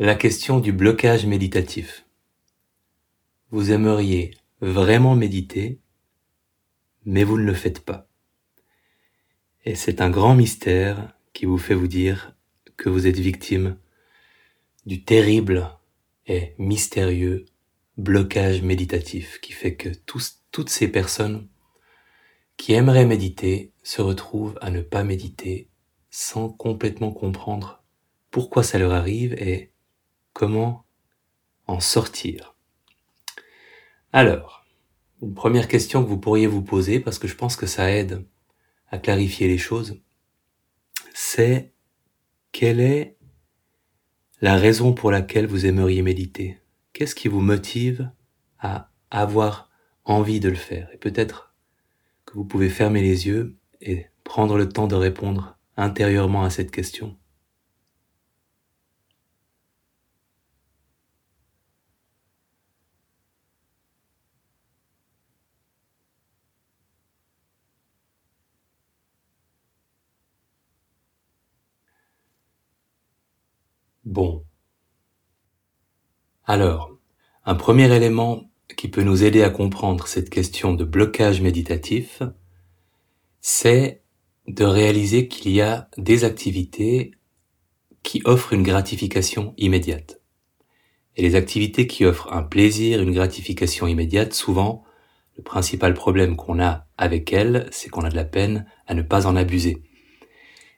la question du blocage méditatif. Vous aimeriez vraiment méditer, mais vous ne le faites pas. Et c'est un grand mystère qui vous fait vous dire que vous êtes victime du terrible et mystérieux blocage méditatif qui fait que toutes ces personnes qui aimeraient méditer se retrouvent à ne pas méditer sans complètement comprendre pourquoi ça leur arrive et comment en sortir. Alors, une première question que vous pourriez vous poser, parce que je pense que ça aide à clarifier les choses, c'est quelle est la raison pour laquelle vous aimeriez méditer? Qu'est-ce qui vous motive à avoir envie de le faire? Et peut-être que vous pouvez fermer les yeux et prendre le temps de répondre intérieurement à cette question. Bon. Alors, un premier élément qui peut nous aider à comprendre cette question de blocage méditatif, c'est de réaliser qu'il y a des activités qui offrent une gratification immédiate. Et les activités qui offrent un plaisir, une gratification immédiate, souvent, le principal problème qu'on a avec elles, c'est qu'on a de la peine à ne pas en abuser.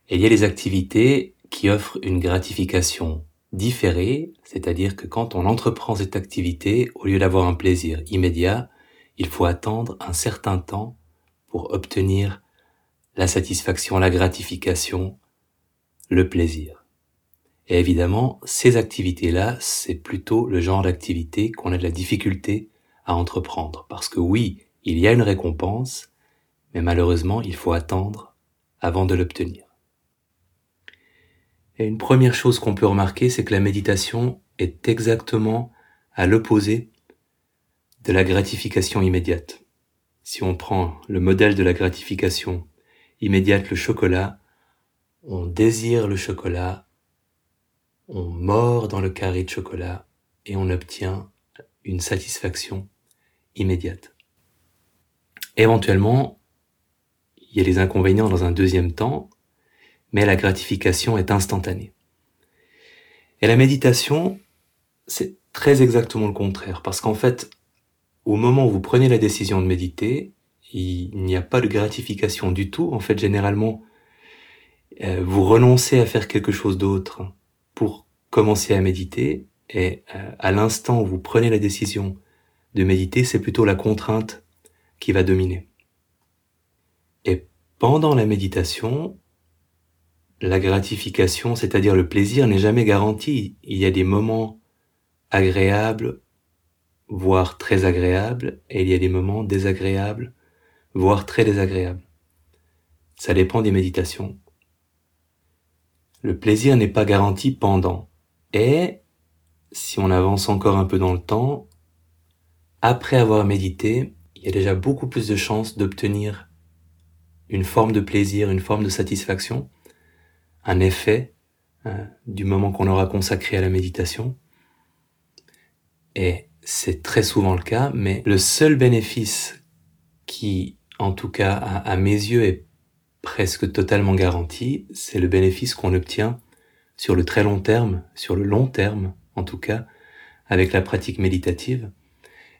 Et il y a les activités qui offre une gratification différée, c'est-à-dire que quand on entreprend cette activité, au lieu d'avoir un plaisir immédiat, il faut attendre un certain temps pour obtenir la satisfaction, la gratification, le plaisir. Et évidemment, ces activités-là, c'est plutôt le genre d'activité qu'on a de la difficulté à entreprendre. Parce que oui, il y a une récompense, mais malheureusement, il faut attendre avant de l'obtenir. Et une première chose qu'on peut remarquer, c'est que la méditation est exactement à l'opposé de la gratification immédiate. Si on prend le modèle de la gratification immédiate, le chocolat, on désire le chocolat, on mord dans le carré de chocolat et on obtient une satisfaction immédiate. Éventuellement, il y a les inconvénients dans un deuxième temps, mais la gratification est instantanée. Et la méditation, c'est très exactement le contraire, parce qu'en fait, au moment où vous prenez la décision de méditer, il n'y a pas de gratification du tout. En fait, généralement, euh, vous renoncez à faire quelque chose d'autre pour commencer à méditer, et euh, à l'instant où vous prenez la décision de méditer, c'est plutôt la contrainte qui va dominer. Et pendant la méditation, la gratification, c'est-à-dire le plaisir, n'est jamais garanti. Il y a des moments agréables, voire très agréables, et il y a des moments désagréables, voire très désagréables. Ça dépend des méditations. Le plaisir n'est pas garanti pendant. Et, si on avance encore un peu dans le temps, après avoir médité, il y a déjà beaucoup plus de chances d'obtenir une forme de plaisir, une forme de satisfaction, un effet euh, du moment qu'on aura consacré à la méditation. Et c'est très souvent le cas, mais le seul bénéfice qui, en tout cas à, mes yeux, est presque totalement garanti, c'est le bénéfice qu'on obtient sur le très long terme, sur le long terme en tout cas, avec la pratique méditative.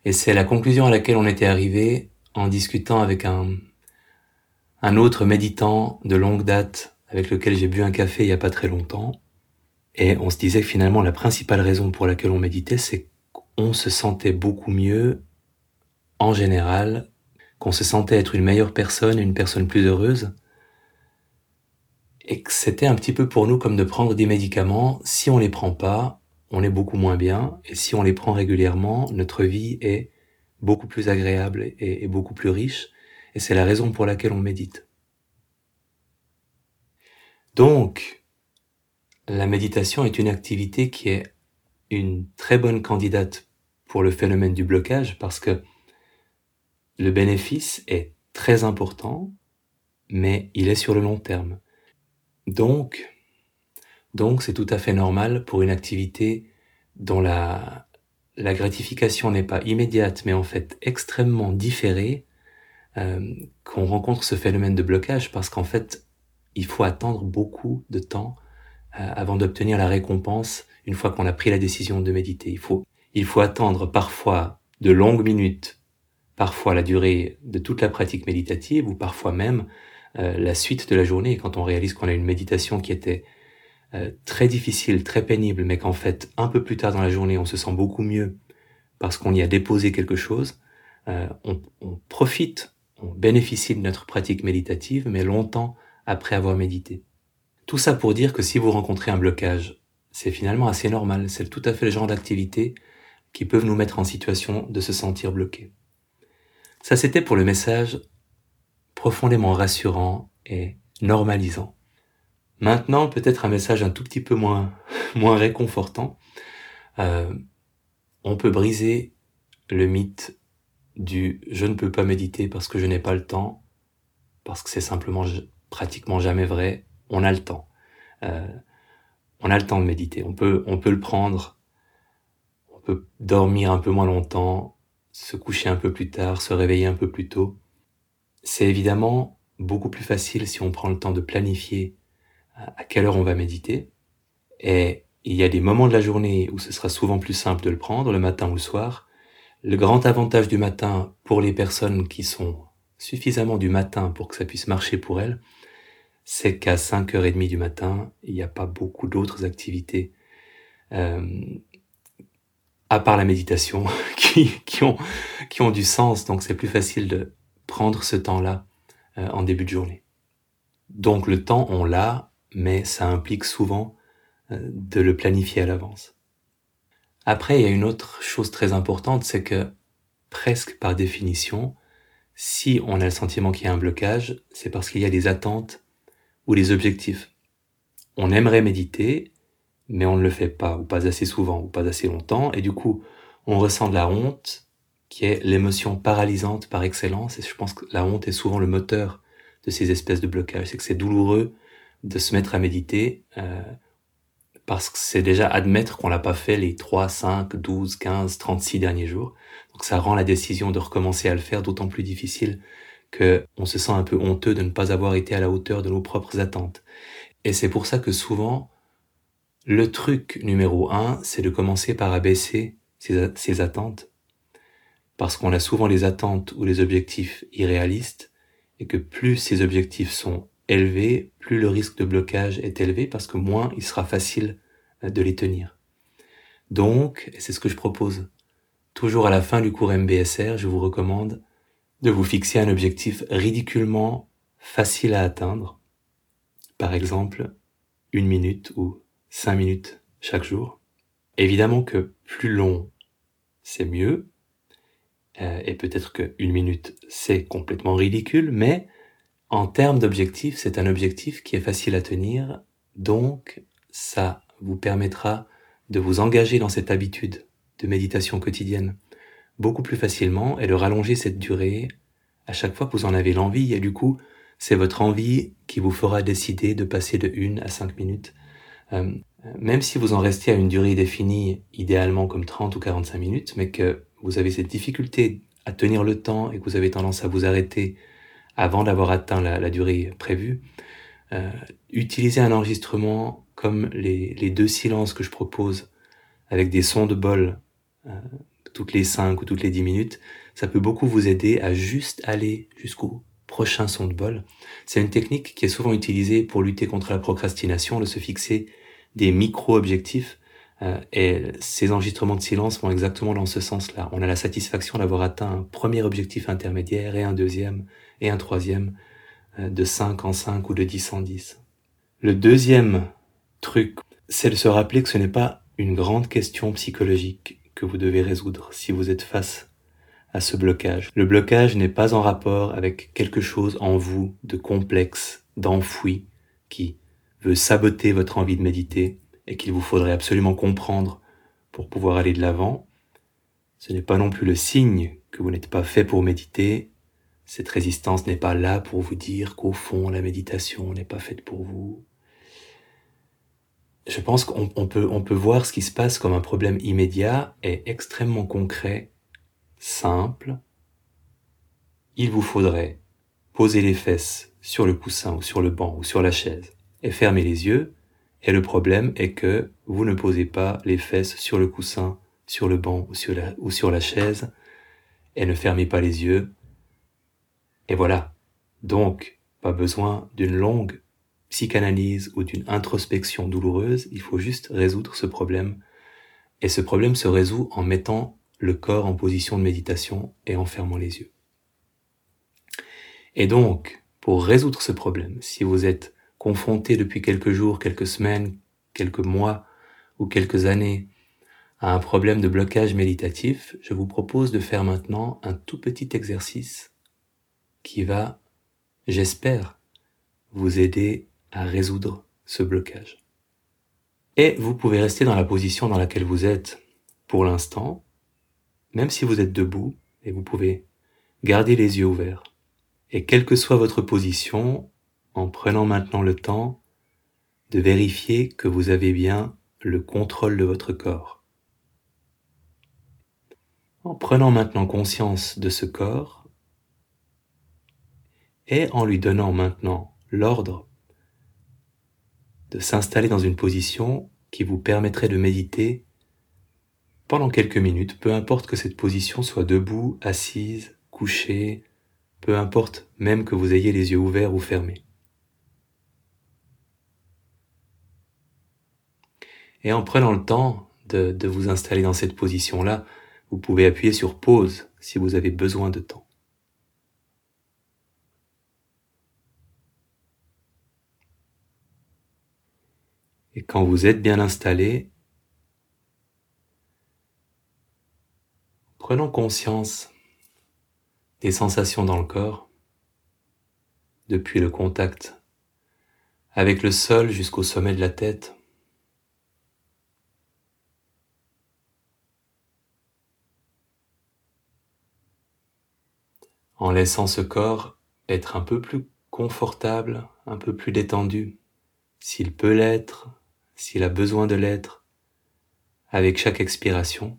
Et c'est la conclusion à laquelle on était arrivé en discutant avec un, un autre méditant de longue date avec lequel j'ai bu un café il y a pas très longtemps. Et on se disait que finalement la principale raison pour laquelle on méditait, c'est qu'on se sentait beaucoup mieux en général, qu'on se sentait être une meilleure personne, une personne plus heureuse, et que c'était un petit peu pour nous comme de prendre des médicaments. Si on les prend pas, on est beaucoup moins bien, et si on les prend régulièrement, notre vie est beaucoup plus agréable et, et beaucoup plus riche, et c'est la raison pour laquelle on médite. Donc, la méditation est une activité qui est une très bonne candidate pour le phénomène du blocage parce que le bénéfice est très important, mais il est sur le long terme. Donc, Donc c'est tout à fait normal pour une activité dont la, gratification n'est pas immédiate mais en fait extrêmement différée, euh, qu'on rencontre ce phénomène de blocage parce qu'en fait il faut attendre beaucoup de temps euh, avant d'obtenir la récompense une fois qu'on a pris la décision de méditer. Il faut, il faut attendre parfois de longues minutes, parfois la durée de toute la pratique méditative ou parfois même euh, la suite de la journée quand on réalise qu'on a une méditation qui était euh, très difficile, très pénible, mais qu'en fait, un peu plus tard dans la journée, on se sent beaucoup mieux parce qu'on y a déposé quelque chose, euh, on, on, profite, on bénéficie de notre pratique méditative, mais longtemps après avoir médité. Tout ça pour dire que si vous rencontrez un blocage, c'est finalement assez normal, c'est tout à fait le genre d'activité qui peuvent nous mettre en situation de se sentir bloqué. Ça, c'était pour le message profondément rassurant et normalisant. Maintenant, peut-être un message un tout petit peu moins, moins réconfortant. Euh, on peut briser le mythe du je ne peux pas méditer parce que je n'ai pas le temps, parce que c'est simplement pratiquement jamais vrai. On a le temps. Euh, on a le temps de méditer. On peut, on peut le prendre. On peut dormir un peu moins longtemps, se coucher un peu plus tard, se réveiller un peu plus tôt. C'est évidemment beaucoup plus facile si on prend le temps de planifier à quelle heure on va méditer. Et il y a des moments de la journée où ce sera souvent plus simple de le prendre, le matin ou le soir. Le grand avantage du matin pour les personnes qui sont suffisamment du matin pour que ça puisse marcher pour elles, c'est qu'à 5h30 du matin, il n'y a pas beaucoup d'autres activités, euh, à part la méditation, qui, qui, ont, qui ont du sens. Donc c'est plus facile de prendre ce temps-là euh, en début de journée. Donc le temps, on l'a, mais ça implique souvent euh, de le planifier à l'avance. Après, il y a une autre chose très importante, c'est que presque par définition, si on a le sentiment qu'il y a un blocage, c'est parce qu'il y a des attentes ou des objectifs. On aimerait méditer, mais on ne le fait pas, ou pas assez souvent, ou pas assez longtemps, et du coup, on ressent de la honte, qui est l'émotion paralysante par excellence, et je pense que la honte est souvent le moteur de ces espèces de blocages, c'est que c'est douloureux de se mettre à méditer euh, parce que c'est déjà admettre qu'on l'a pas fait les 3, 5, 12, 15, 36 derniers jours. Donc ça rend la décision de recommencer à le faire d'autant plus difficile que on se sent un peu honteux de ne pas avoir été à la hauteur de nos propres attentes. Et c'est pour ça que souvent, le truc numéro un, c'est de commencer par abaisser ses, ses attentes. Parce qu'on a souvent les attentes ou les objectifs irréalistes, et que plus ces objectifs sont élevé, plus le risque de blocage est élevé parce que moins il sera facile euh, de les tenir. Donc, c'est ce que je propose, toujours à la fin du cours MBSR, je vous recommande de vous fixer un objectif ridiculement facile à atteindre. Par exemple, une minute ou cinq minutes chaque jour. Évidemment que plus long, c'est mieux. Euh, et peut-être qu'une minute, c'est complètement ridicule, mais en termes d'objectif, c'est un objectif qui est facile à tenir, donc ça vous permettra de vous engager dans cette habitude de méditation quotidienne beaucoup plus facilement et de rallonger cette durée à chaque fois que vous en avez l'envie et du coup c'est votre envie qui vous fera décider de passer de 1 à 5 minutes. Euh, même si vous en restez à une durée définie idéalement comme 30 ou 45 minutes, mais que vous avez cette difficulté à tenir le temps et que vous avez tendance à vous arrêter avant d'avoir atteint la, durée prévue, euh, utiliser un enregistrement comme les, les, deux silences que je propose avec des sons de bol euh, toutes les 5 ou toutes les 10 minutes, ça peut beaucoup vous aider à juste aller jusqu'au prochain son de bol. C'est une technique qui est souvent utilisée pour lutter contre la procrastination, de se fixer des micro-objectifs. Euh, et ces enregistrements de silence vont exactement dans ce sens-là. On a la satisfaction d'avoir atteint un premier objectif intermédiaire et un deuxième, et un troisième euh, de 5 en 5 ou de 10 en 10. Le deuxième truc, c'est de se rappeler que ce n'est pas une grande question psychologique que vous devez résoudre si vous êtes face à ce blocage. Le blocage n'est pas en rapport avec quelque chose en vous de complexe, d'enfoui, qui veut saboter votre envie de méditer et qu'il vous faudrait absolument comprendre pour pouvoir aller de l'avant. Ce n'est pas non plus le signe que vous n'êtes pas fait pour méditer cette résistance n'est pas là pour vous dire qu'au fond, la méditation n'est pas faite pour vous. Je pense qu'on peut, on peut voir ce qui se passe comme un problème immédiat et extrêmement concret, simple. Il vous faudrait poser les fesses sur le coussin ou sur le banc ou sur la chaise et fermer les yeux. Et le problème est que vous ne posez pas les fesses sur le coussin, sur le banc ou sur la, ou sur la chaise et ne fermez pas les yeux. Et voilà. Donc, pas besoin d'une longue psychanalyse ou d'une introspection douloureuse, il faut juste résoudre ce problème. Et ce problème se résout en mettant le corps en position de méditation et en fermant les yeux. Et donc, pour résoudre ce problème, si vous êtes confronté depuis quelques jours, quelques semaines, quelques mois ou quelques années à un problème de blocage méditatif, je vous propose de faire maintenant un tout petit exercice qui va, j'espère, vous aider à résoudre ce blocage. Et vous pouvez rester dans la position dans laquelle vous êtes pour l'instant, même si vous êtes debout, et vous pouvez garder les yeux ouverts. Et quelle que soit votre position, en prenant maintenant le temps de vérifier que vous avez bien le contrôle de votre corps. En prenant maintenant conscience de ce corps et en lui donnant maintenant l'ordre s'installer dans une position qui vous permettrait de méditer pendant quelques minutes, peu importe que cette position soit debout, assise, couchée, peu importe même que vous ayez les yeux ouverts ou fermés. Et en prenant le temps de, de vous installer dans cette position-là, vous pouvez appuyer sur pause si vous avez besoin de temps. Et quand vous êtes bien installé, prenons conscience des sensations dans le corps, depuis le contact avec le sol jusqu'au sommet de la tête. En laissant ce corps être un peu plus confortable, un peu plus détendu, s'il peut l'être, s'il a besoin de l'être, avec chaque expiration.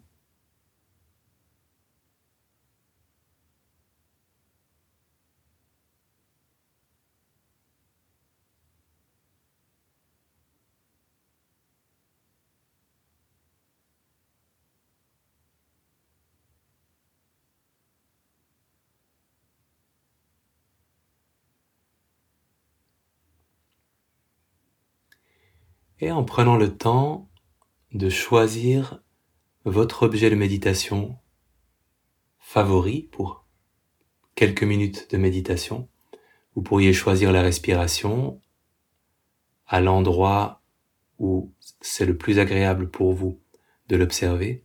Et en prenant le temps de choisir votre objet de méditation favori pour quelques minutes de méditation. Vous pourriez choisir la respiration à l'endroit où c'est le plus agréable pour vous de l'observer.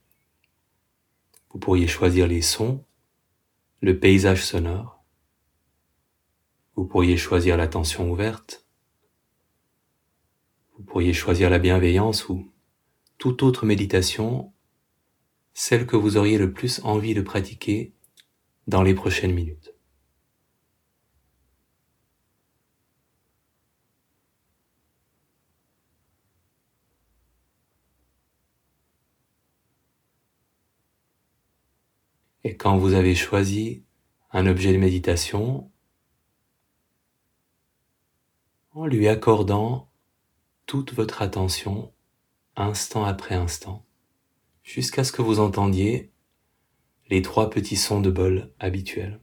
Vous pourriez choisir les sons, le paysage sonore. Vous pourriez choisir l'attention ouverte. Vous pourriez choisir la bienveillance ou toute autre méditation, celle que vous auriez le plus envie de pratiquer dans les prochaines minutes. Et quand vous avez choisi un objet de méditation, en lui accordant toute votre attention instant après instant, jusqu'à ce que vous entendiez les trois petits sons de bol habituels.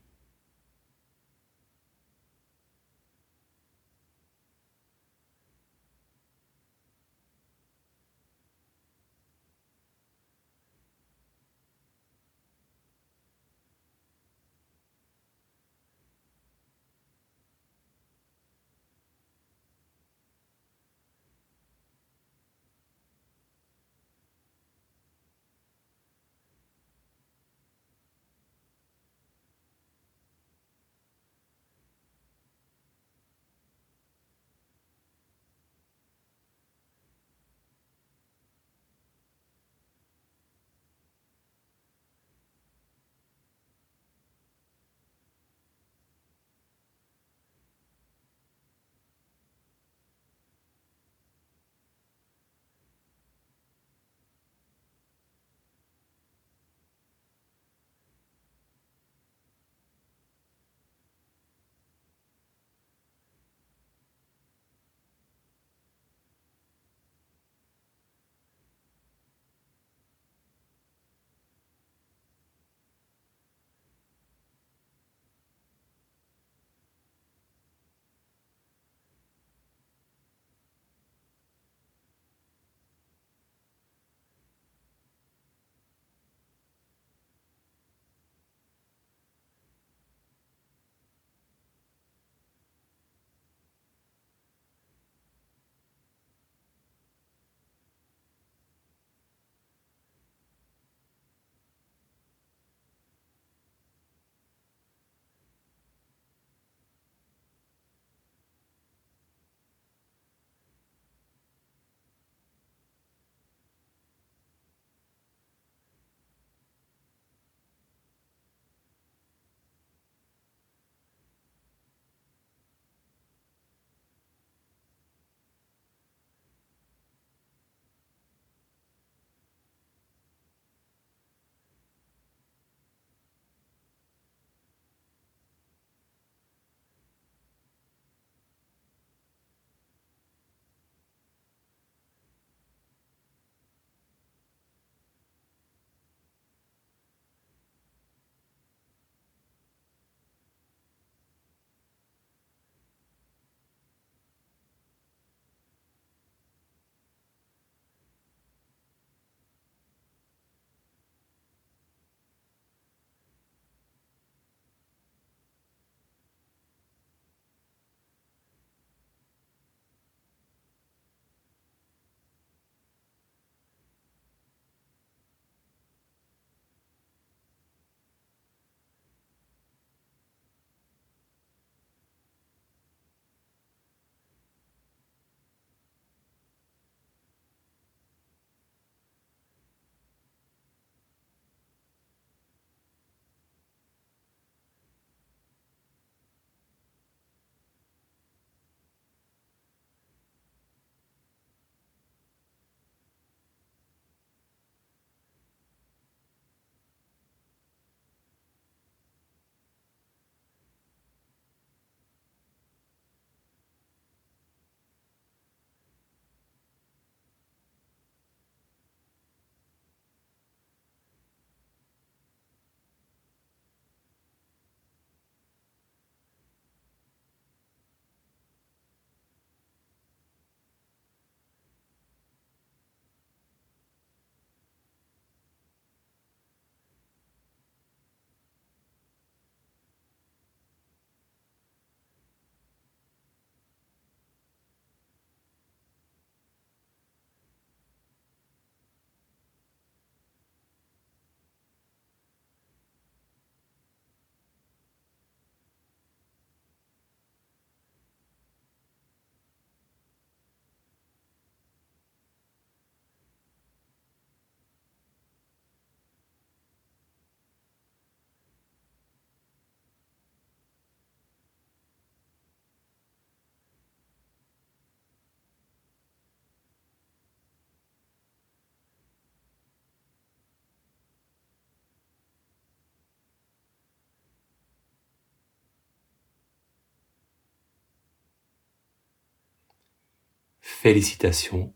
Félicitations,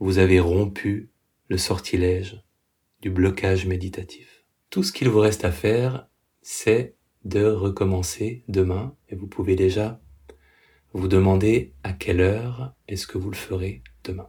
vous avez rompu le sortilège du blocage méditatif. Tout ce qu'il vous reste à faire, c'est de recommencer demain et vous pouvez déjà vous demander à quelle heure est-ce que vous le ferez demain.